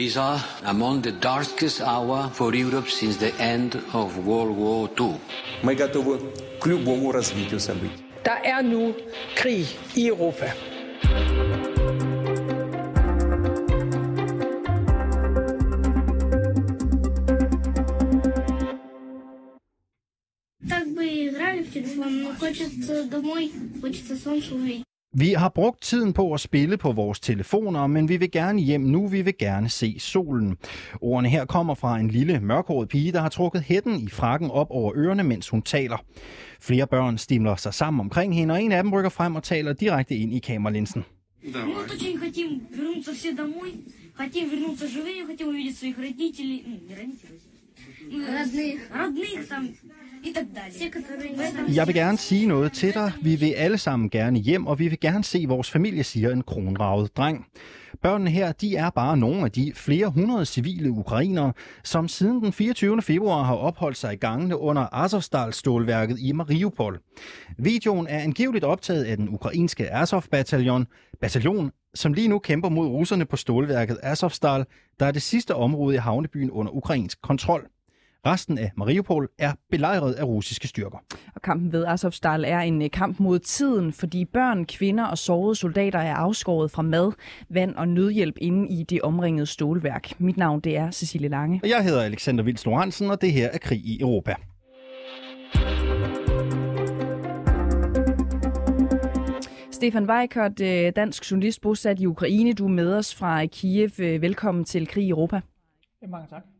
These are among the darkest hour for Europe since the end of World War II. Мы готовы к любому развитию событий. Der er nu krig i Europa. Так бы и играли в телефон, но хочется домой, хочется солнце увидеть. Vi har brugt tiden på at spille på vores telefoner, men vi vil gerne hjem nu, vi vil gerne se solen. Ordene her kommer fra en lille mørkhåret pige, der har trukket hætten i frakken op over ørerne, mens hun taler. Flere børn stimler sig sammen omkring hende, og en af dem rykker frem og taler direkte ind i kameralinsen. Мы вот очень хотим вернуться все домой, хотим вернуться живыми, хотим увидеть своих родителей, ну, не родителей, ну, родных, родных там Jeg vil gerne sige noget til dig. Vi vil alle sammen gerne hjem, og vi vil gerne se vores familie, siger en kronravet dreng. Børnene her, de er bare nogle af de flere hundrede civile ukrainere, som siden den 24. februar har opholdt sig i gangene under Azovstal-stålværket i Mariupol. Videoen er angiveligt optaget af den ukrainske Azov-bataljon, bataljon, som lige nu kæmper mod russerne på stålværket Azovstal, der er det sidste område i havnebyen under ukrainsk kontrol. Resten af Mariupol er belejret af russiske styrker. Og kampen ved Azovstal er en øh, kamp mod tiden, fordi børn, kvinder og sårede soldater er afskåret fra mad, vand og nødhjælp inde i det omringede stålværk. Mit navn det er Cecilie Lange. Og jeg hedder Alexander Vils Lorentzen, og det her er Krig i Europa. Stefan Weikert, øh, dansk journalist bosat i Ukraine. Du er med os fra Kiev. Øh, Velkommen til Krig i Europa. Mange tak.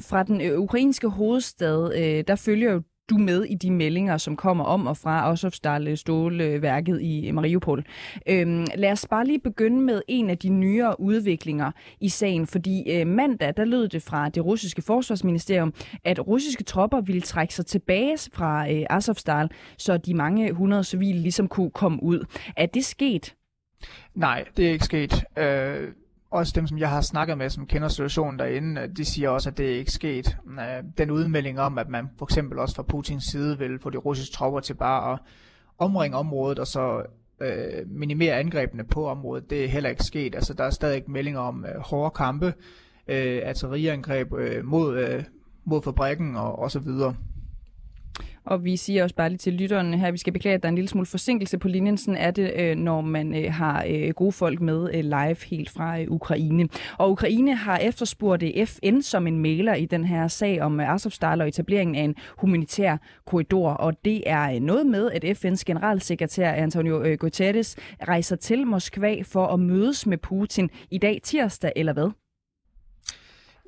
Fra den øh, ukrainske hovedstad, øh, der følger jo du med i de meldinger, som kommer om og fra Azovstal øh, stålværket i øh, Mariupol. Øhm, lad os bare lige begynde med en af de nyere udviklinger i sagen, fordi øh, mandag der lød det fra det russiske forsvarsministerium, at russiske tropper ville trække sig tilbage fra øh, Azovstal, så de mange hundrede civile ligesom kunne komme ud. Er det sket? Nej, det er ikke sket. Øh, også dem, som jeg har snakket med, som kender situationen derinde, de siger også, at det er ikke sket. Øh, den udmelding om, at man for eksempel også fra Putins side vil få de russiske tropper til bare at omringe området og så øh, minimere angrebene på området, det er heller ikke sket. Altså, der er stadig meldinger om øh, hårde kampe, øh, artilleriangreb øh, mod, øh, mod fabrikken og, og så videre. Og vi siger også bare lige til lytterne her, at vi skal beklage, at der er en lille smule forsinkelse på linjen. Sådan er det, øh, når man øh, har øh, gode folk med live helt fra Ukraine. Og Ukraine har efterspurgt FN som en mailer i den her sag om Azovstal og etableringen af en humanitær korridor. Og det er noget med, at FN's generalsekretær Antonio Guterres rejser til Moskva for at mødes med Putin i dag tirsdag, eller hvad?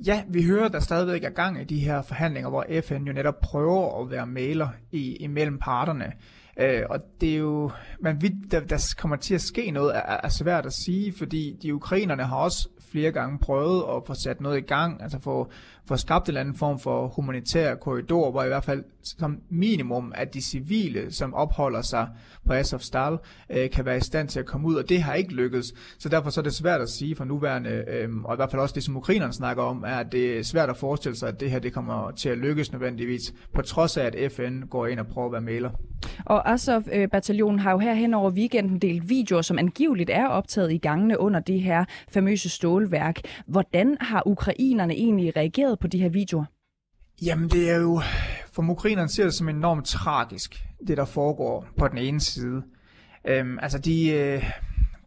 Ja, vi hører, der stadigvæk er gang i de her forhandlinger, hvor FN jo netop prøver at være maler i, imellem parterne. Øh, og det er jo, man ved, der, der kommer til at ske noget, er, er svært at sige, fordi de ukrainerne har også flere gange prøvet at få sat noget i gang, altså få, får skabt en eller anden form for humanitær korridor, hvor i hvert fald som minimum, at de civile, som opholder sig på Azovstal, øh, kan være i stand til at komme ud, og det har ikke lykkedes. Så derfor så er det svært at sige for nuværende, øh, og i hvert fald også det, som ukrainerne snakker om, er, at det er svært at forestille sig, at det her det kommer til at lykkes nødvendigvis, på trods af, at FN går ind og prøver at være maler. Og Azov-bataljonen øh, har jo her hen over weekenden delt videoer, som angiveligt er optaget i gangene under det her famøse stålværk. Hvordan har ukrainerne egentlig reageret på de her videoer? Jamen det er jo, for ukrainerne ser det som enormt tragisk, det der foregår på den ene side. Øhm, altså de, øh,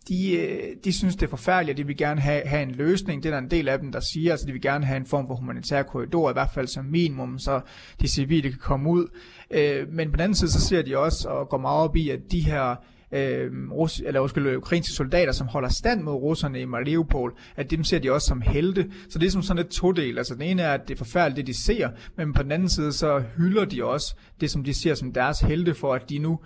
de, øh, de synes det er forfærdeligt, og de vil gerne have, have en løsning. Det er der en del af dem, der siger, altså de vil gerne have en form for humanitær korridor, i hvert fald som minimum, så de civile kan komme ud. Øh, men på den anden side, så ser de også og går meget op i, at de her øh, rus, eller undskyld, ukrainske soldater, som holder stand mod russerne i Mariupol, at dem ser de også som helte. Så det er som sådan et todel. Altså den ene er, at det er forfærdeligt, det de ser, men på den anden side, så hylder de også det, som de ser som deres helte, for at de nu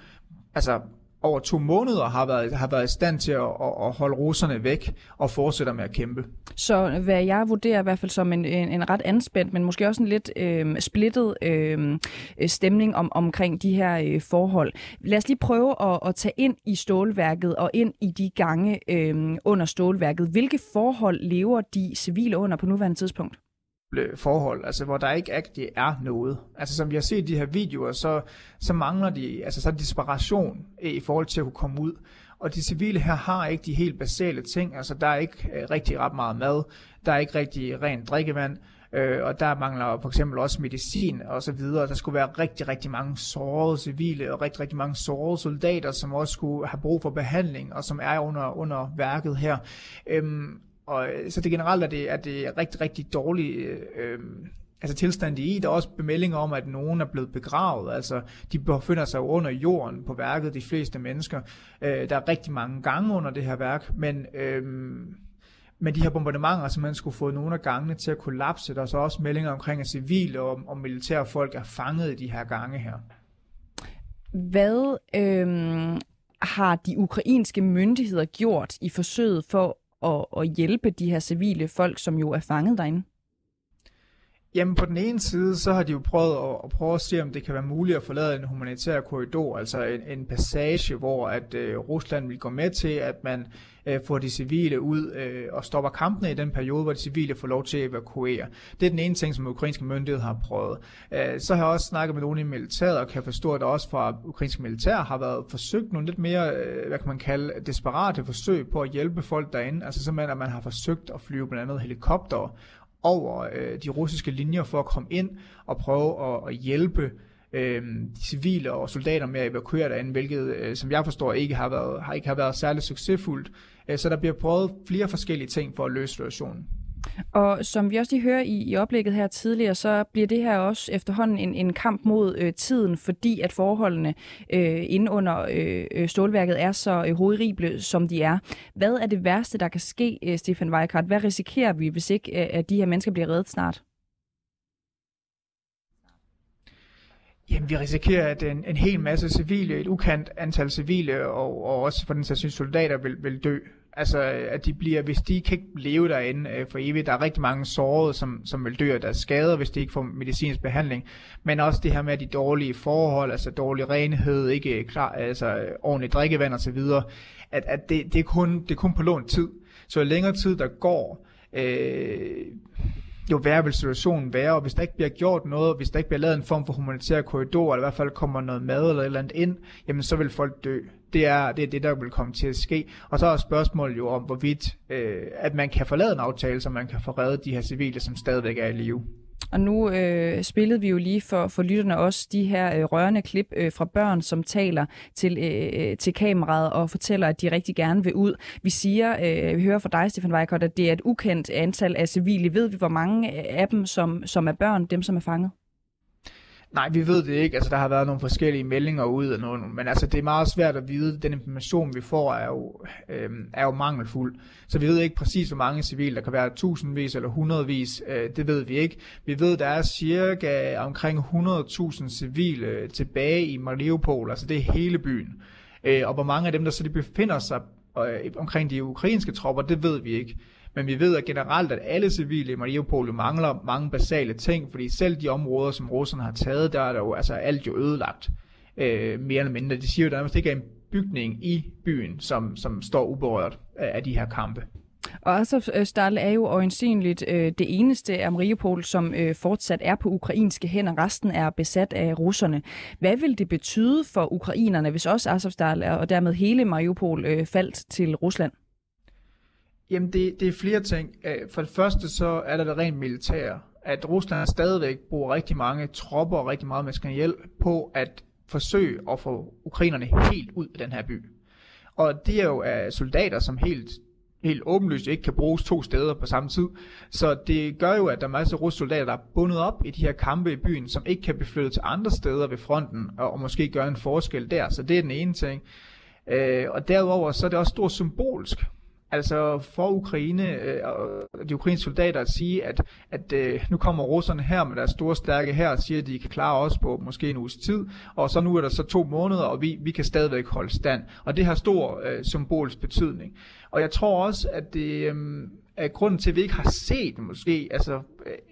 altså over to måneder har været, har været i stand til at, at, at holde russerne væk og fortsætter med at kæmpe. Så hvad jeg vurderer i hvert fald som en, en, en ret anspændt, men måske også en lidt øh, splittet øh, stemning om, omkring de her øh, forhold. Lad os lige prøve at, at tage ind i stålværket og ind i de gange øh, under stålværket. Hvilke forhold lever de civile under på nuværende tidspunkt? Forhold, altså hvor der ikke rigtig er noget. Altså som vi har set i de her videoer, så, så mangler de, altså så er desperation i forhold til at kunne komme ud. Og de civile her har ikke de helt basale ting, altså der er ikke øh, rigtig ret meget mad, der er ikke rigtig rent drikkevand, øh, og der mangler for eksempel også medicin og så videre. Der skulle være rigtig, rigtig mange sårede civile og rigtig, rigtig mange sårede soldater, som også skulle have brug for behandling og som er under, under værket her. Øhm, og øh, så det generelt er det, er det rigtig, rigtig dårlig øh, øh, altså tilstand i. Der er også bemeldinger om, at nogen er blevet begravet. Altså, de befinder sig under jorden på værket, de fleste mennesker. Øh, der er rigtig mange gange under det her værk, men... Øh, men de her bombardementer som man skulle få nogle af gangene til at kollapse. Der er så også meldinger omkring, at civile og, og militære folk er fanget i de her gange her. Hvad øh, har de ukrainske myndigheder gjort i forsøget for at, at hjælpe de her civile folk, som jo er fanget derinde? Jamen på den ene side, så har de jo prøvet at, at prøve at se, om det kan være muligt at forlade en humanitær korridor, altså en, en passage, hvor at øh, Rusland vil gå med til, at man øh, får de civile ud øh, og stopper kampene i den periode, hvor de civile får lov til at evakuere. Det er den ene ting, som ukrainske myndigheder har prøvet. Øh, så har jeg også snakket med nogle i militæret, og kan forstå, at der også fra ukrainske militær har været forsøgt nogle lidt mere, øh, hvad kan man kalde, desperate forsøg på at hjælpe folk derinde. Altså simpelthen, at man har forsøgt at flyve blandt andet helikopter over øh, de russiske linjer for at komme ind og prøve at, at hjælpe øh, de civile og soldater med at evakuere derinde, hvilket, øh, som jeg forstår, ikke har været, har ikke har været særlig succesfuldt. Øh, så der bliver prøvet flere forskellige ting for at løse situationen. Og som vi også lige hører i, i oplægget her tidligere, så bliver det her også efterhånden en, en kamp mod øh, tiden, fordi at forholdene øh, inde under øh, øh stålværket er så øh, hovedrible, som de er. Hvad er det værste, der kan ske, øh, Stefan Weikart? Hvad risikerer vi, hvis ikke øh, at de her mennesker bliver reddet snart? Jamen, vi risikerer, at en, en hel masse civile, et ukendt antal civile, og, og også for den sags soldater vil, vil dø. Altså, øh, at de bliver, hvis de kan ikke leve derinde øh, for evigt, der er rigtig mange sårede, som, som vil dø af deres skader, hvis de ikke får medicinsk behandling. Men også det her med de dårlige forhold, altså dårlig renhed, ikke øh, klar, altså øh, ordentligt drikkevand osv., at, at det, det, er kun, det er kun på lånt tid. Så jo længere tid der går, øh, jo værre vil situationen være, og hvis der ikke bliver gjort noget, hvis der ikke bliver lavet en form for humanitær korridor, eller i hvert fald kommer noget mad eller et eller andet ind, jamen så vil folk dø. Det er det, er det der vil komme til at ske. Og så er spørgsmålet jo om, hvorvidt øh, at man kan forlade en aftale, så man kan forrede de her civile, som stadigvæk er i live. Og nu øh, spillede vi jo lige for, for lytterne også de her øh, rørende klip øh, fra børn, som taler til, øh, øh til kameraet og fortæller, at de rigtig gerne vil ud. Vi siger, øh, vi hører fra dig, Stefan Weikert, at det er et ukendt antal af civile. Ved vi, hvor mange af dem, som, som er børn, dem som er fanget? Nej, vi ved det ikke. Altså, der har været nogle forskellige meldinger ud af noget, men altså, det er meget svært at vide. Den information, vi får, er jo, øh, er jo mangelfuld. Så vi ved ikke præcis, hvor mange civile. Der kan være tusindvis eller hundredvis. Øh, det ved vi ikke. Vi ved, der er cirka omkring 100.000 civile tilbage i Mariupol. Altså, det er hele byen. Øh, og hvor mange af dem, der så de befinder sig øh, omkring de ukrainske tropper, det ved vi ikke. Men vi ved at generelt, at alle civile i Mariupol jo mangler mange basale ting, fordi selv de områder, som russerne har taget, der er der jo altså alt jo ødelagt, øh, mere eller mindre. De siger jo, at der ikke er en bygning i byen, som, som står uberørt af de her kampe. Og Azovstal øh, er jo øjensynligt øh, det eneste af Mariupol, som øh, fortsat er på ukrainske hænder. Resten er besat af russerne. Hvad vil det betyde for ukrainerne, hvis også Azovstal og dermed hele Mariupol øh, faldt til Rusland? Jamen, det, det er flere ting. Øh, for det første så er der det rent militære. At Rusland stadigvæk bruger rigtig mange tropper og rigtig meget maskinel på at forsøge at få ukrainerne helt ud af den her by. Og det er jo af soldater, som helt helt åbenlyst ikke kan bruges to steder på samme tid. Så det gør jo, at der er masser af russiske soldater, der er bundet op i de her kampe i byen, som ikke kan blive flyttet til andre steder ved fronten, og, og måske gøre en forskel der. Så det er den ene ting. Øh, og derudover så er det også stort symbolsk. Altså for Ukraine øh, og de ukrainske soldater at sige, at, at øh, nu kommer russerne her med deres store stærke her og siger, at de kan klare os på måske en uges tid, og så nu er der så to måneder, og vi, vi kan stadigvæk holde stand. Og det har stor øh, symbolsk betydning. Og jeg tror også, at det, øh, er grunden til, at vi ikke har set måske altså,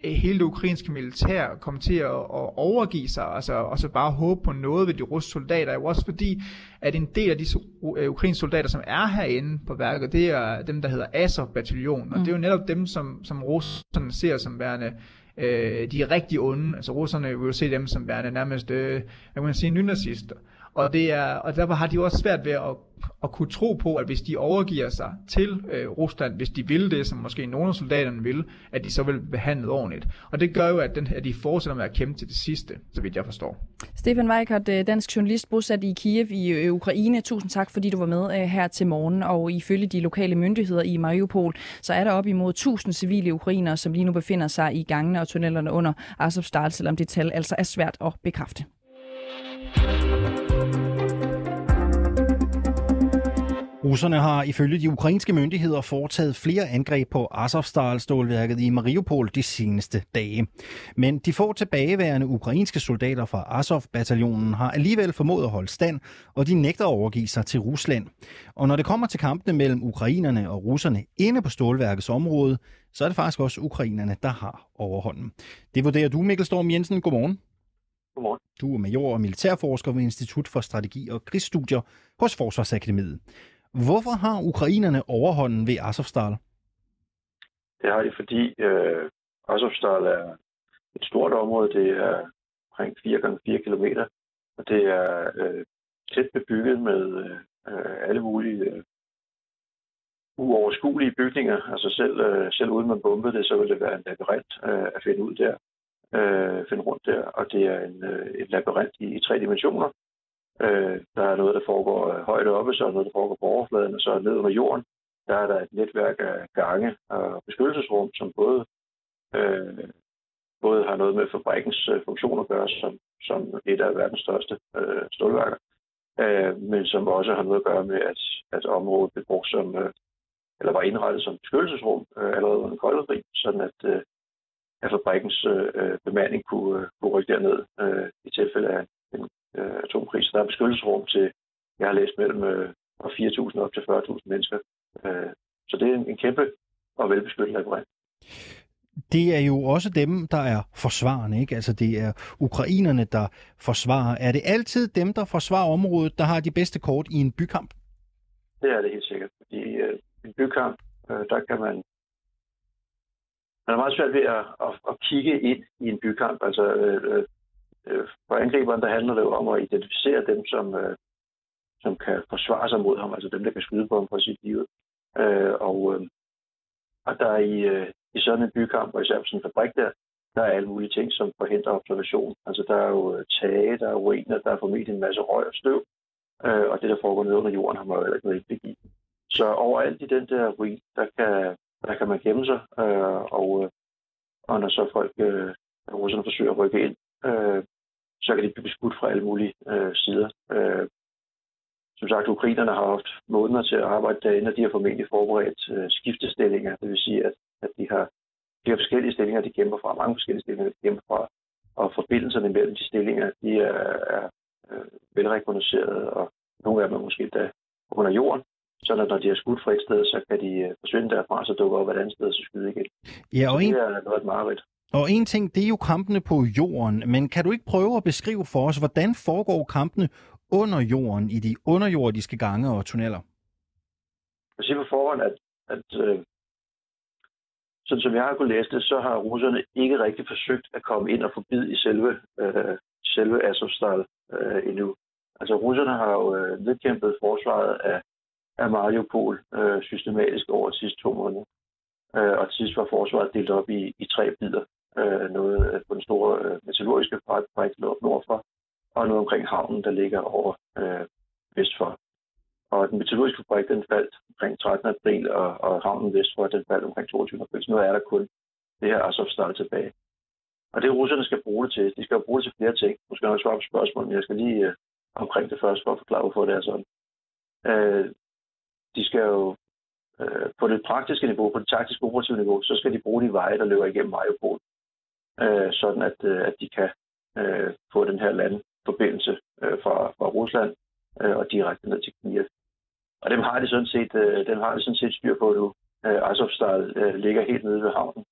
hele det ukrainske militær komme til at, at overgive sig, altså, og så bare håbe på noget ved de russiske soldater, er jo også fordi, at en del af disse øh, ukrainske soldater, som er herinde på værket, det er dem, der hedder Azov-bataljonen, og mm. det er jo netop dem, som, som russerne ser som værende øh, de er rigtig onde. Altså russerne vil jo se dem som værende nærmest, øh, hvad kan man sige, nynazister. Og, det er, og derfor har de jo også svært ved at, at kunne tro på, at hvis de overgiver sig til øh, Rusland, hvis de vil det, som måske nogle af soldaterne vil, at de så vil behandlet ordentligt. Og det gør jo, at, den, at de fortsætter med at kæmpe til det sidste, så vidt jeg forstår. Stefan Weikert, øh, dansk journalist bosat i Kiev i øh, Ukraine. Tusind tak, fordi du var med øh, her til morgen. Og ifølge de lokale myndigheder i Mariupol, så er der op imod 1000 civile ukrainere, som lige nu befinder sig i gangene og tunnelerne under Azovstal, selvom det tal altså er svært at bekræfte. Russerne har ifølge de ukrainske myndigheder foretaget flere angreb på Azovstal-stålværket i Mariupol de seneste dage. Men de få tilbageværende ukrainske soldater fra Azov-bataljonen har alligevel formået at holde stand, og de nægter at overgive sig til Rusland. Og når det kommer til kampene mellem ukrainerne og russerne inde på stålværkets område, så er det faktisk også ukrainerne, der har overhånden. Det vurderer du, Mikkel Storm Jensen. Godmorgen. Godmorgen. Du er major og militærforsker ved Institut for Strategi og Krigsstudier hos Forsvarsakademiet. Hvorfor har ukrainerne overhånden ved Azovstal? Det har de, fordi øh, Azovstal er et stort område. Det er omkring 4 gange 4 km, og det er øh, tæt bebygget med øh, alle mulige øh, uoverskuelige bygninger. Altså selv, øh, selv uden man bombede det, så ville det være en labyrint øh, at finde ud der, øh, finde rundt der. Og det er en, øh, et labyrint i, i tre dimensioner. Øh, der er noget, der foregår øh, højt oppe, så er noget, der foregår på overfladen, og så ned under jorden, der er der et netværk af gange og beskyttelsesrum, som både, øh, både har noget med fabrikkens øh, funktion at gøre, som, som et af verdens største øh, stålværker, øh, men som også har noget at gøre med, at, at området blev brugt som, øh, eller var indrettet som beskyttelsesrum øh, allerede under koldkrig, sådan at, øh, at fabrikkens øh, øh, bemanding kunne, øh, kunne rykke derned øh, i tilfælde af øh, atomkrig. Så der er beskyttelsesrum til, jeg har læst mellem øh, 4.000 op til 40.000 mennesker. Øh, så det er en, en kæmpe og velbeskyttet labyrint. Det er jo også dem, der er forsvarende, ikke? Altså det er ukrainerne, der forsvarer. Er det altid dem, der forsvarer området, der har de bedste kort i en bykamp? Det er det helt sikkert. I øh, en bykamp, øh, der kan man man er meget svært ved at, at, at kigge ind i en bykamp. Altså, øh, øh, for angriberen, der handler det jo om at identificere dem, som, øh, som kan forsvare sig mod ham, altså dem, der kan skyde på ham for sit liv. Øh, og, øh, og der er i, øh, i sådan en bykamp, og især på sådan en fabrik der, der er alle mulige ting, som forhindrer observation. Altså der er jo øh, tage, der er ruiner, der er formentlig en masse røg og støv, øh, og det, der foregår nede under jorden, har man jo heller ikke noget indblik i. Så overalt i den der ruin, der kan, der kan man gemme sig, øh, og, øh, og når så folk, øh, russerne forsøger at rykke ind, øh, så kan de blive beskudt fra alle mulige øh, sider. Øh, som sagt, ukrainerne har haft måneder til at arbejde derinde, og de har formentlig forberedt øh, skiftestillinger. Det vil sige, at, at de, har, de har forskellige stillinger, de kæmper fra, mange forskellige stillinger, de kæmper fra, og forbindelserne mellem de stillinger, de er, er øh, velrekognoseret, og nogle af dem er måske da under jorden. Så når de har skudt fra et sted, så kan de øh, forsvinde derfra, så dukker op et andet sted, og så skyde igen. Ja, og en... det er noget et mareridt. Og en ting, det er jo kampene på jorden, men kan du ikke prøve at beskrive for os, hvordan foregår kampene under jorden i de underjordiske gange og tunneller? Jeg siger på forhånd, at, at øh, sådan som jeg har kunnet læse det, så har russerne ikke rigtig forsøgt at komme ind og forbi i selve, øh, selve Azovstal øh, endnu. Altså russerne har jo øh, nedkæmpet forsvaret af, af Mariupol øh, systematisk over de sidste to måneder. Øh, og sidst var forsvaret delt op i, i tre bidder øh, noget øh, på den store øh, meteorologiske fabrik nordfor, og noget omkring havnen, der ligger over øh, vestfor. Og den meteorologiske fabrik, den faldt omkring 13. april, og, og havnen vestfor, den faldt omkring 22. april. Så nu er der kun det her Azovstal tilbage. Og det russerne skal bruge det til, de skal bruge det til flere ting. Nu skal jeg nok svare på spørgsmål, men jeg skal lige øh, omkring det først for at forklare, hvorfor det er sådan. Øh, de skal jo øh, på det praktiske niveau, på det taktiske operative niveau, så skal de bruge de veje, der løber igennem Mariupol øh, sådan at, øh, at de kan øh, få den her landforbindelse øh, fra, fra Rusland øh, og direkte ned til Kiev. Og dem har de sådan set, øh, dem har de sådan set styr på nu. Øh, Azovstal øh, ligger helt nede ved havnen.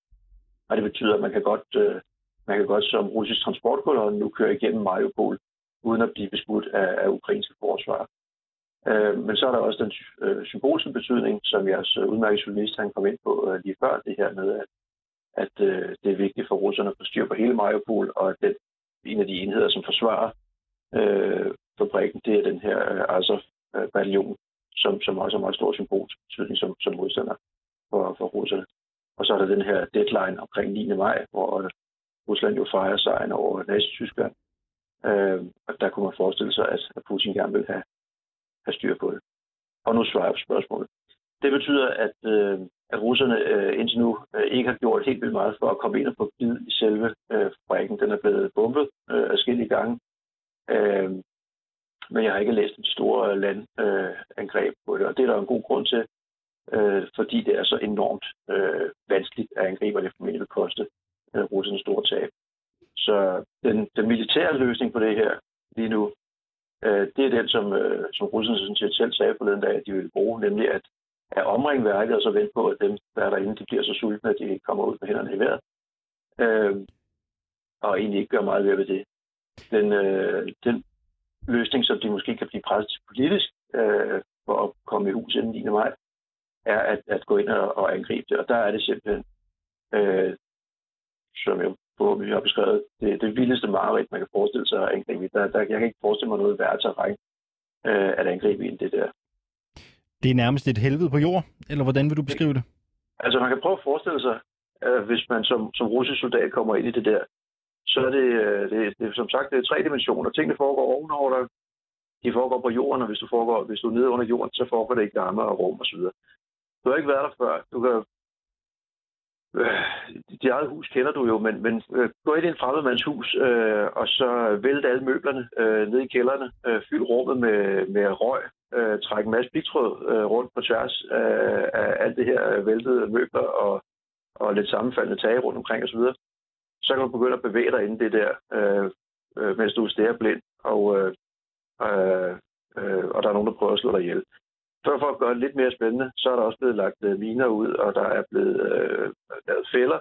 Og det betyder, at man kan godt, øh, man kan godt som russisk transportkolonne nu køre igennem Mariupol, uden at blive beskudt af, af ukrainske forsvar. Øh, men så er der også den øh, symbolske betydning, som jeres øh, udmærkede journalist han kom ind på øh, lige før, det her med, at at øh, det er vigtigt for russerne at få styr på hele Mariupol, og at det er en af de enheder, som forsvarer øh, fabrikken, det er den her øh, Azov-bataljon, som, som også har meget stor symbolsk betydning som, som modstander for, for russerne. Og så er der den her deadline omkring 9. maj, hvor øh, Rusland jo fejrer sejren over Nazi-Tyskland. Øh, og der kunne man forestille sig, at Putin gerne vil have, have styr på det. Og nu svarer jeg på spørgsmålet. Det betyder, at, øh, at russerne øh, indtil nu øh, ikke har gjort helt vildt meget for at komme ind og få bid i selve øh, fabrikken. Den er blevet bombet øh, afskillige gange. Øh, men jeg har ikke læst et stort øh, landangreb øh, på det, og det er der en god grund til, øh, fordi det er så enormt øh, vanskeligt at angribe, og det formentlig vil koste øh, russerne store tab. Så den, den militære løsning på det her lige nu, øh, det er den, som, øh, som russerne sådan set selv sagde forleden dag, at de ville bruge, nemlig at, at omringe værket og så vente på, at dem, der er derinde, de bliver så sultne, at de kommer ud med hænderne i vejret. Øh, og egentlig ikke gør meget ved det. Den, øh, den løsning, som de måske kan blive presset til politisk øh, for at komme i hus inden 9. maj, er at, at gå ind og, og angribe det. Og der er det simpelthen, øh, som jeg forhåbentlig har beskrevet, det, det vildeste mareridt, man kan forestille sig at angribe. Der, der, jeg kan ikke forestille mig noget værd terræn øh, at angribe ind det der. Det er nærmest et helvede på jord, eller hvordan vil du beskrive det? Altså man kan prøve at forestille sig, at hvis man som, som russisk soldat kommer ind i det der, så er det, øh, det, det, som sagt det er tre dimensioner. Tingene foregår ovenover dig, de foregår på jorden, og hvis du, foregår, hvis du er nede under jorden, så foregår det i varme og rum osv. Du har ikke været der før. Du kan, øh, dit eget hus kender du jo, men, men øh, gå ind i en fremmedmands hus, øh, og så vælte alle møblerne øh, ned i kælderne, øh, fyld rummet med, med røg, øh, træk en masse pigtråd øh, rundt på tværs af, af alt det her væltede møbler og, og lidt sammenfaldende tage rundt omkring osv så kan du begynde at bevæge dig inden det der, øh, øh, mens du er blind, og, øh, øh, øh, og der er nogen, der prøver at slå dig ihjel. For, for at gøre det lidt mere spændende, så er der også blevet lagt øh, miner ud, og der er blevet øh, lavet fælder.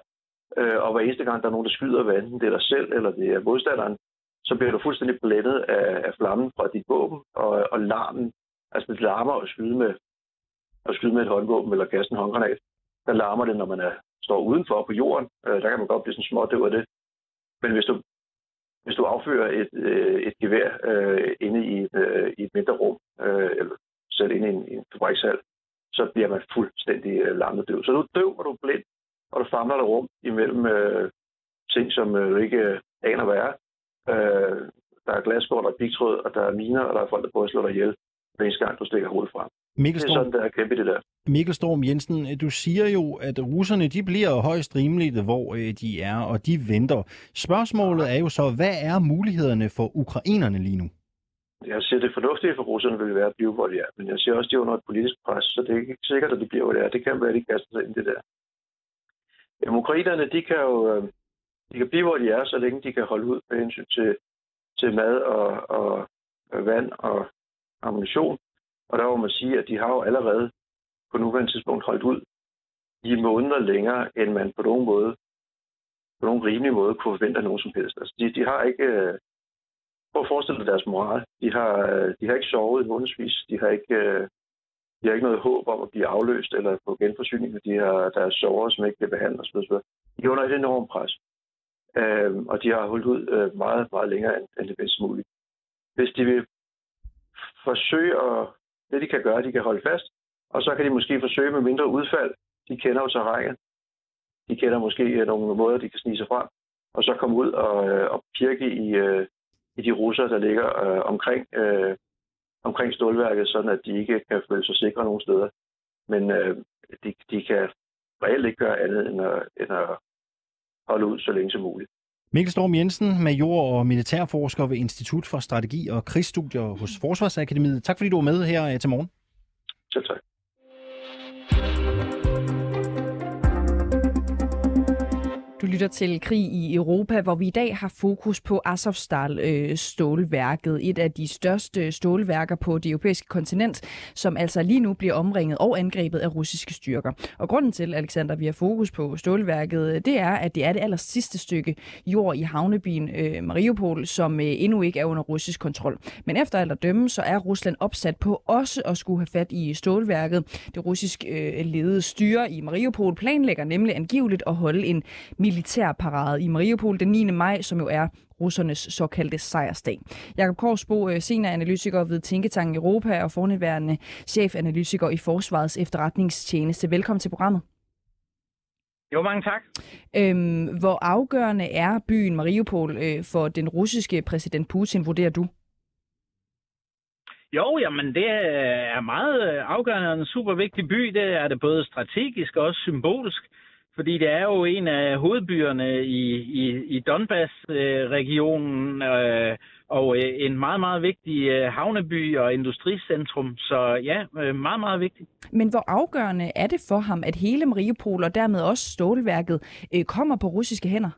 Øh, og hver eneste gang, der er nogen, der skyder, hvad enten det er dig selv eller det er modstanderen, så bliver du fuldstændig blændet af, af flammen fra dit våben, og, og larmen, altså det larmer at skyde med, at skyde med et håndvåben eller kaste en håndgranat. Der larmer det, når man er står udenfor på jorden. Øh, der kan man godt blive sådan småt over det. Men hvis du, hvis du affører et, øh, et gevær øh, inde i, øh, i et mindre rum, øh, eller selv inde i en, en fabrikshal, så bliver man fuldstændig øh, lammet døv. Så du er døv, og du er blind, og du famler dig rum imellem øh, ting, som øh, du ikke øh, aner, hvad er. Øh, der er glasgård, der er pigtråd, og der er miner, og der er folk, der prøver at slå dig ihjel, hver eneste gang, du stikker hovedet frem. Mikkel Storm, det er sådan, der er kæmpe det der. Mikkel Storm Jensen, du siger jo, at russerne de bliver højst rimeligt, hvor øh, de er, og de venter. Spørgsmålet er jo så, hvad er mulighederne for ukrainerne lige nu? Jeg siger, det fornuftige for russerne vil være at blive, hvor de er. Men jeg siger også, at de er under et politisk pres, så det er ikke sikkert, at de bliver, hvor de er. Det kan være, at de kaster sig ind det der. Jamen, ukrainerne, de kan jo øh, de kan blive, hvor de er, så længe de kan holde ud med hensyn til, til mad og, og vand og ammunition. Og der må man sige, at de har jo allerede på nuværende tidspunkt holdt ud i måneder længere, end man på nogen måde, på nogen rimelig måde kunne forvente af nogen som helst. Altså, de, de har ikke... Øh, prøv at forestille dig deres moral. De har, øh, de har ikke sovet i månedsvis. De har ikke, øh, de har ikke noget håb om at blive afløst eller få genforsyning. De har deres sover, som ikke bliver behandlet osv. De er under et enormt pres. Øhm, og de har holdt ud øh, meget, meget længere end, end det bedst muligt. Hvis de vil forsøge at det, de kan gøre, de kan holde fast, og så kan de måske forsøge med mindre udfald. De kender jo terrænet. De kender måske øh, nogle måder, de kan snige sig frem, og så komme ud og, øh, og pirke i, øh, i de russer, der ligger øh, omkring, øh, omkring stålværket, sådan at de ikke kan føle sig sikre nogen steder. Men de, de kan reelt ikke gøre andet end at, end at holde ud så længe som muligt. Mikkel Storm Jensen, major og militærforsker ved Institut for Strategi og Krigsstudier hos Forsvarsakademiet. Tak fordi du var med her øh, til morgen. Selv tak. Du lytter til Krig i Europa, hvor vi i dag har fokus på Azovstal øh, stålværket, et af de største stålværker på det europæiske kontinent, som altså lige nu bliver omringet og angrebet af russiske styrker. Og grunden til, Alexander, vi har fokus på stålværket, det er, at det er det aller sidste stykke jord i havnebyen øh, Mariupol, som øh, endnu ikke er under russisk kontrol. Men efter alt at dømme, så er Rusland opsat på også at skulle have fat i stålværket. Det russisk øh, ledede styre i Mariupol planlægger nemlig angiveligt at holde en militærparade i Mariupol den 9. maj, som jo er russernes såkaldte sejrsdag. Jakob Korsbo, øh, senioranalytiker ved Tænketanken Europa og forneværende chefanalytiker i Forsvarets efterretningstjeneste. Velkommen til programmet. Jo, mange tak. Øhm, hvor afgørende er byen Mariupol øh, for den russiske præsident Putin, vurderer du? Jo, jamen det er meget afgørende og en super vigtig by. Det er det både strategisk og også symbolsk, fordi det er jo en af hovedbyerne i, i, i Donbass-regionen øh, og øh, en meget, meget vigtig øh, havneby og industricentrum. Så ja, øh, meget, meget vigtigt. Men hvor afgørende er det for ham, at hele Mariupol og dermed også stålværket øh, kommer på russiske hænder?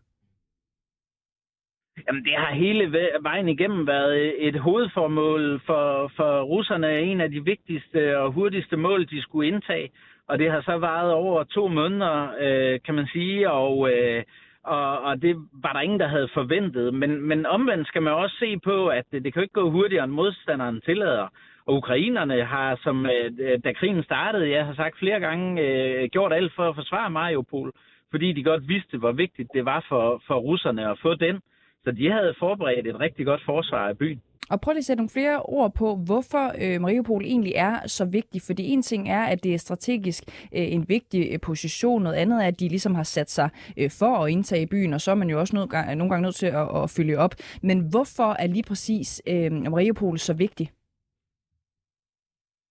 Jamen, det har hele vejen igennem været et hovedformål for, for russerne. En af de vigtigste og hurtigste mål, de skulle indtage. Og det har så varet over to måneder, øh, kan man sige, og, øh, og, og det var der ingen, der havde forventet. Men, men omvendt skal man også se på, at det, det kan jo ikke gå hurtigere, end modstanderen tillader. Og ukrainerne har, som øh, da krigen startede, jeg har sagt flere gange, øh, gjort alt for at forsvare Mariupol, fordi de godt vidste, hvor vigtigt det var for, for russerne at få den. Så de havde forberedt et rigtig godt forsvar af byen. Og prøv lige at sætte nogle flere ord på, hvorfor øh, Mariupol egentlig er så vigtig. Fordi en ting er, at det er strategisk øh, en vigtig øh, position. Noget andet er, at de ligesom har sat sig øh, for at indtage byen, og så er man jo også nogle gange, nogle gange nødt til at, at følge op. Men hvorfor er lige præcis øh, Mariupol så vigtig?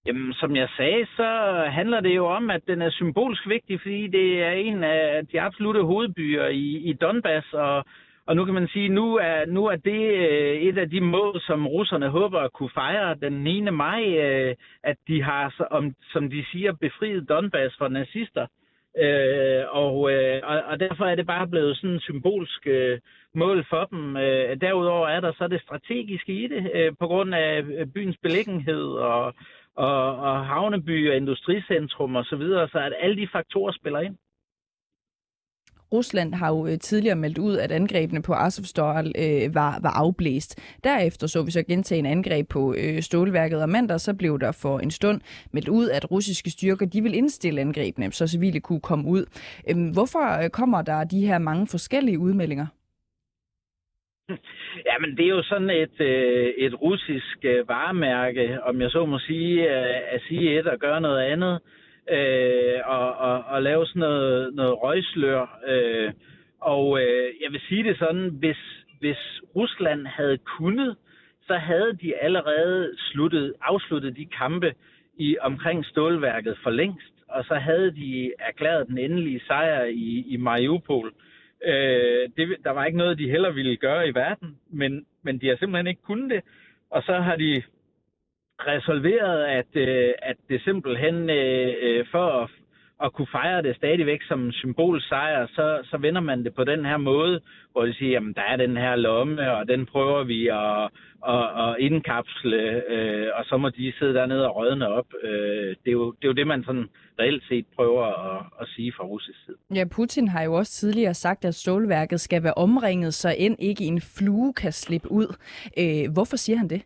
Jamen, som jeg sagde, så handler det jo om, at den er symbolsk vigtig, fordi det er en af de absolute hovedbyer i, i Donbass, og og nu kan man sige, nu er nu er det øh, et af de mål, som russerne håber at kunne fejre den 9. maj, øh, at de har, om, som de siger, befriet Donbass fra nazister. Øh, og, øh, og, og derfor er det bare blevet sådan en symbolsk øh, mål for dem. Øh, derudover er der så det strategiske i det, øh, på grund af øh, byens beliggenhed og, og, og havneby og industricentrum osv., så, videre, så at alle de faktorer spiller ind. Rusland har jo øh, tidligere meldt ud, at angrebene på Azovstal øh, var, var afblæst. Derefter så vi så gentagende angreb på øh, stålværket, og mandag så blev der for en stund meldt ud, at russiske styrker de vil indstille angrebene, så civile kunne komme ud. Øhm, hvorfor øh, kommer der de her mange forskellige udmeldinger? Ja, men det er jo sådan et, øh, et russisk øh, varemærke, om jeg så må sige, øh, at sige et og gøre noget andet øh, Øh, og, og, og lave sådan noget, noget røgslør. Øh, og øh, jeg vil sige det sådan, hvis, hvis Rusland havde kunnet, så havde de allerede sluttet, afsluttet de kampe i omkring stålværket for længst, og så havde de erklæret den endelige sejr i, i Mariupol. Øh, det, der var ikke noget, de heller ville gøre i verden, men, men de har simpelthen ikke kunnet det. Og så har de resolveret, at, øh, at det simpelthen øh, øh, for at, at kunne fejre det stadigvæk som symbolsejr, så, så vender man det på den her måde, hvor de siger, at der er den her lomme, og den prøver vi at, at, at indkapsle, øh, og så må de sidde dernede og rådne op. Øh, det, er jo, det er jo det, man sådan reelt set prøver at, at sige fra russisk side. Ja, Putin har jo også tidligere sagt, at stålværket skal være omringet, så end ikke en flue kan slippe ud. Øh, hvorfor siger han det?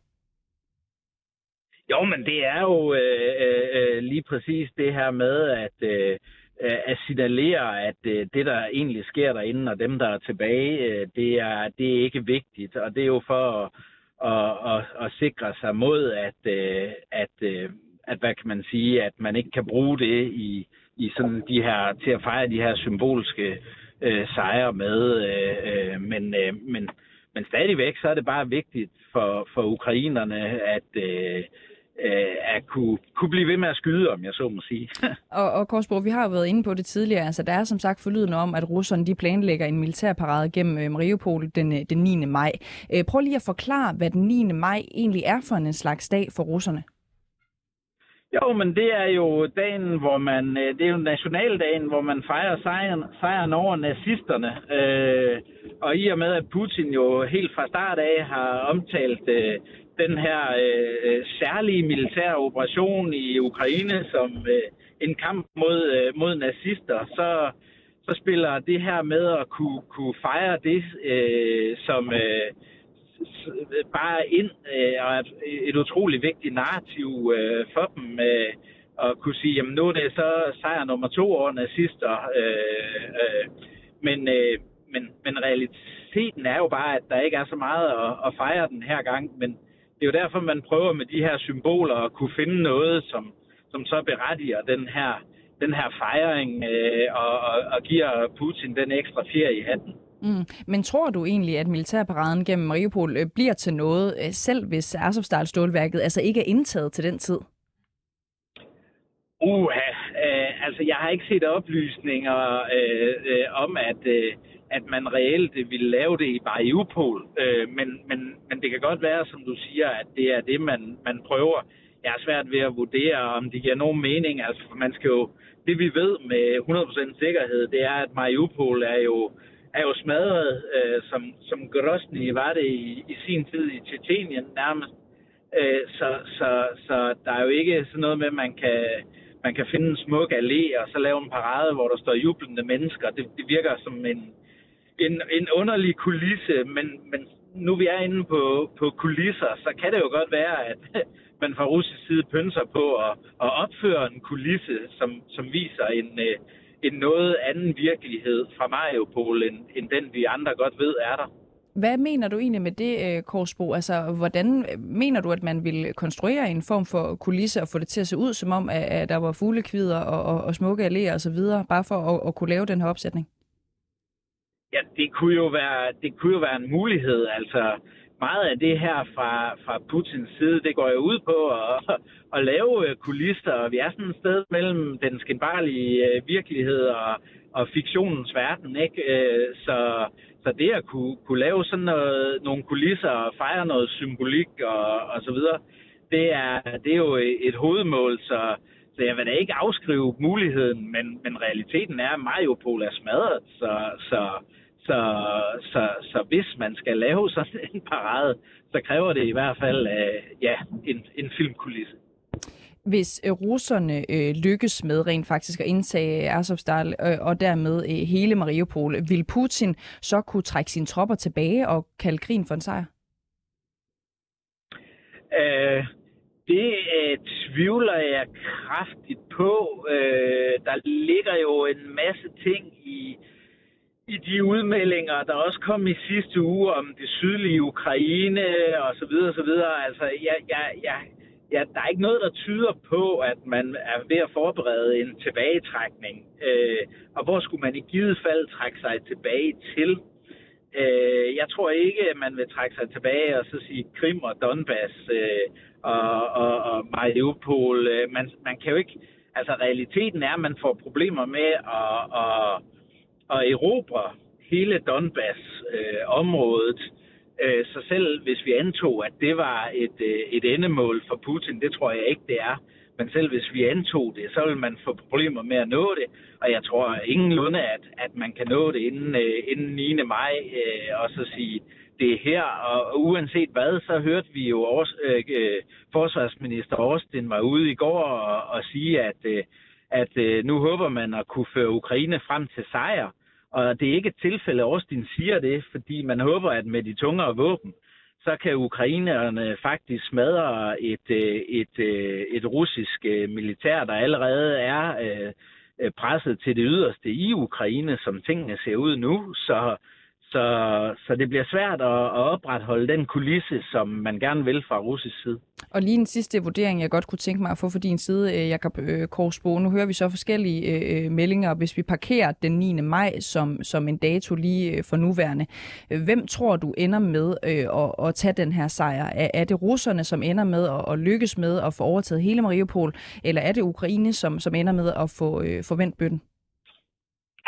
Jo, men det er jo øh, øh, øh, lige præcis det her med at, øh, øh, at signalere, at øh, det, der egentlig sker derinde, og dem, der er tilbage, øh, det, er, det er ikke vigtigt. Og det er jo for at, at, at, at sikre sig mod, at, øh, at, øh, at, hvad kan man sige, at man ikke kan bruge det i, i sådan de her, til at fejre de her symbolske øh, sejre med. Øh, øh, men, øh, men, men stadigvæk, så er det bare vigtigt for, for ukrainerne, at... Øh, øh, at kunne, kunne blive ved med at skyde, om jeg så må sige. og, og Korsbro, vi har jo været inde på det tidligere. Altså, der er som sagt forlyden om, at russerne de planlægger en militærparade gennem øh, Mariupol den, øh, den 9. maj. Øh, prøv lige at forklare, hvad den 9. maj egentlig er for en slags dag for russerne. Jo, men det er jo dagen, hvor man, øh, det er jo nationaldagen, hvor man fejrer sejren, sejren over nazisterne. Øh, og i og med, at Putin jo helt fra start af har omtalt øh, den her øh, særlige militære operation i Ukraine som øh, en kamp mod, øh, mod nazister, så, så spiller det her med at kunne, kunne fejre det øh, som øh, øh bare ind øh, og et, et utroligt vigtigt narrativ øh, for dem. Øh, at kunne sige, jamen nu er det så sejr nummer to over nazister. Øh, øh, men, øh, men, men realiteten er jo bare, at der ikke er så meget at, at fejre den her gang. Men det er jo derfor, man prøver med de her symboler at kunne finde noget, som, som så berettiger den her, den her fejring øh, og, og, og giver Putin den ekstra fjer i hatten. Mm. Men tror du egentlig, at militærparaden gennem Mariupol øh, bliver til noget, øh, selv hvis Azovstal-stålværket altså ikke er indtaget til den tid? Uha, øh, altså jeg har ikke set oplysninger øh, øh, om, at, øh, at man reelt ville lave det i Mariupol, øh, men, men, men det kan godt være, som du siger, at det er det, man, man prøver. Jeg er svært ved at vurdere, om det giver nogen mening. Altså, man skal jo, det vi ved med 100% sikkerhed, det er, at Mariupol er jo, er jo smadret, øh, som, som Grosny var det i, i sin tid i Tjetjenien nærmest. Øh, så, så, så der er jo ikke sådan noget med, at man kan man kan finde en smuk allé og så lave en parade, hvor der står jublende mennesker. Det, det virker som en, en, en underlig kulisse, men, men nu vi er inde på, på kulisser, så kan det jo godt være, at man fra russisk side pynser på at, at opføre en kulisse, som, som viser en, øh, en noget anden virkelighed fra Mariupol, end, end den vi andre godt ved er der. Hvad mener du egentlig med det, øh, Korsbo? Altså, hvordan øh, mener du, at man vil konstruere en form for kulisse og få det til at se ud, som om, at der var fuglekvider og, og, og smukke alléer osv., bare for at, at kunne lave den her opsætning? Ja, det kunne jo være, det kunne jo være en mulighed. Altså, meget af det her fra, fra Putins side, det går jo ud på at, at lave øh, kulisser, og vi er sådan et sted mellem den skinbarlige øh, virkelighed og, og fiktionens verden, ikke? Øh, så, så det at kunne, kunne lave sådan noget, nogle kulisser og fejre noget symbolik og, og så videre, det er, det er jo et hovedmål, så, så jeg vil da ikke afskrive muligheden, men, men realiteten er, at Mariupol er smadret, så, så, så, så, så hvis man skal lave sådan en parade, så kræver det i hvert fald uh, ja, en, en filmkulisse. Hvis øh, russerne øh, lykkes med rent faktisk at indtage Azovstal øh, og dermed øh, hele Mariupol, vil Putin så kunne trække sine tropper tilbage og kalde krigen for en sejr? Øh, det øh, tvivler jeg kraftigt på. Øh, der ligger jo en masse ting i, i de udmeldinger, der også kom i sidste uge om det sydlige Ukraine og så videre, så videre. Altså, jeg, jeg, jeg, jeg, der er ikke noget, der tyder på, at man er ved at forberede en tilbagetrækning. Øh, og hvor skulle man i givet fald trække sig tilbage til? Øh, jeg tror ikke, at man vil trække sig tilbage og så sige Krim og Donbass øh, og, og, og Mariupol. Øh, man, man kan jo ikke... Altså, realiteten er, at man får problemer med at, at, at erobre hele Donbass-området. Øh, Øh, så selv hvis vi antog, at det var et, øh, et endemål for Putin, det tror jeg ikke, det er. Men selv hvis vi antog det, så vil man få problemer med at nå det. Og jeg tror ingenlunde, at, at man kan nå det inden, øh, inden 9. maj, øh, og så sige, det her. Og uanset hvad, så hørte vi jo også, øh, øh, forsvarsminister Austin var ude i går og, og sige, at, øh, at øh, nu håber man at kunne føre Ukraine frem til sejr. Og det er ikke et tilfælde, at Austin siger det, fordi man håber, at med de tungere våben, så kan ukrainerne faktisk smadre et, øh, et, et, et russisk militær, der allerede er presset til det yderste i Ukraine, som tingene ser ud nu. Så, så, så det bliver svært at, at opretholde den kulisse, som man gerne vil fra russisk side. Og lige en sidste vurdering, jeg godt kunne tænke mig at få fra din side, øh, Jakob øh, Korsbo. Nu hører vi så forskellige øh, øh meldinger. Hvis vi parkerer den 9. maj som, som en dato lige for nuværende, hvem tror du ender med at, at tage den her sejr? Er, er det russerne, som ender med at, at lykkes med at få overtaget hele Mariupol, eller er det Ukraine, som, som ender med at få, øh, vendt bøtten?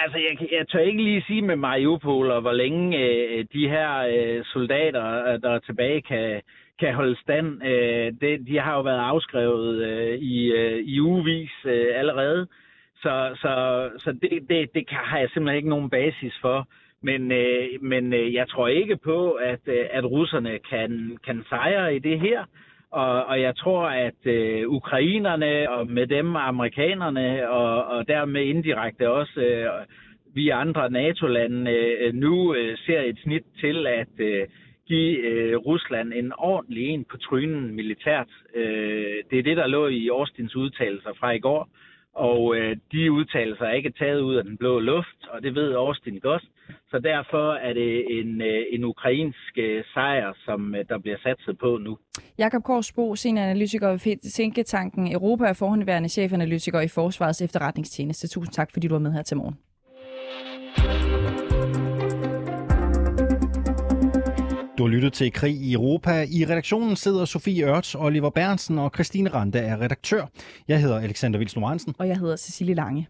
Altså, jeg, jeg tør ikke lige sige med Mariupol, og hvor længe øh, de her øh, soldater, øh, der er tilbage, kan, kan holde stand. Øh, det, de har jo været afskrevet øh, i, øh, i ugevis øh, allerede, så, så, så det, det, det kan, har jeg simpelthen ikke nogen basis for. Men, øh, men øh, jeg tror ikke på, at, øh, at russerne kan, kan sejre i det her. Og, og jeg tror, at øh, ukrainerne og med dem amerikanerne og, og dermed indirekte også øh, vi andre NATO-lande øh, nu øh, ser et snit til at øh, give øh, Rusland en ordentlig en på trynen militært. Øh, det er det, der lå i Austins udtalelser fra i går. Og øh, de udtalelser er ikke taget ud af den blå luft, og det ved Austin godt. Så derfor er det en, øh, en ukrainsk øh, sejr, som øh, der bliver satset på nu. Jakob Korsbo, senioranalytiker ved Tænketanken Europa og forhåndværende chefanalytiker i Forsvarets efterretningstjeneste. Tusind tak, fordi du var med her til morgen. Du har lyttet til Krig i Europa. I redaktionen sidder Sofie Ørts, Oliver Bernsen og Christine Rande er redaktør. Jeg hedder Alexander Vils Og jeg hedder Cecilie Lange.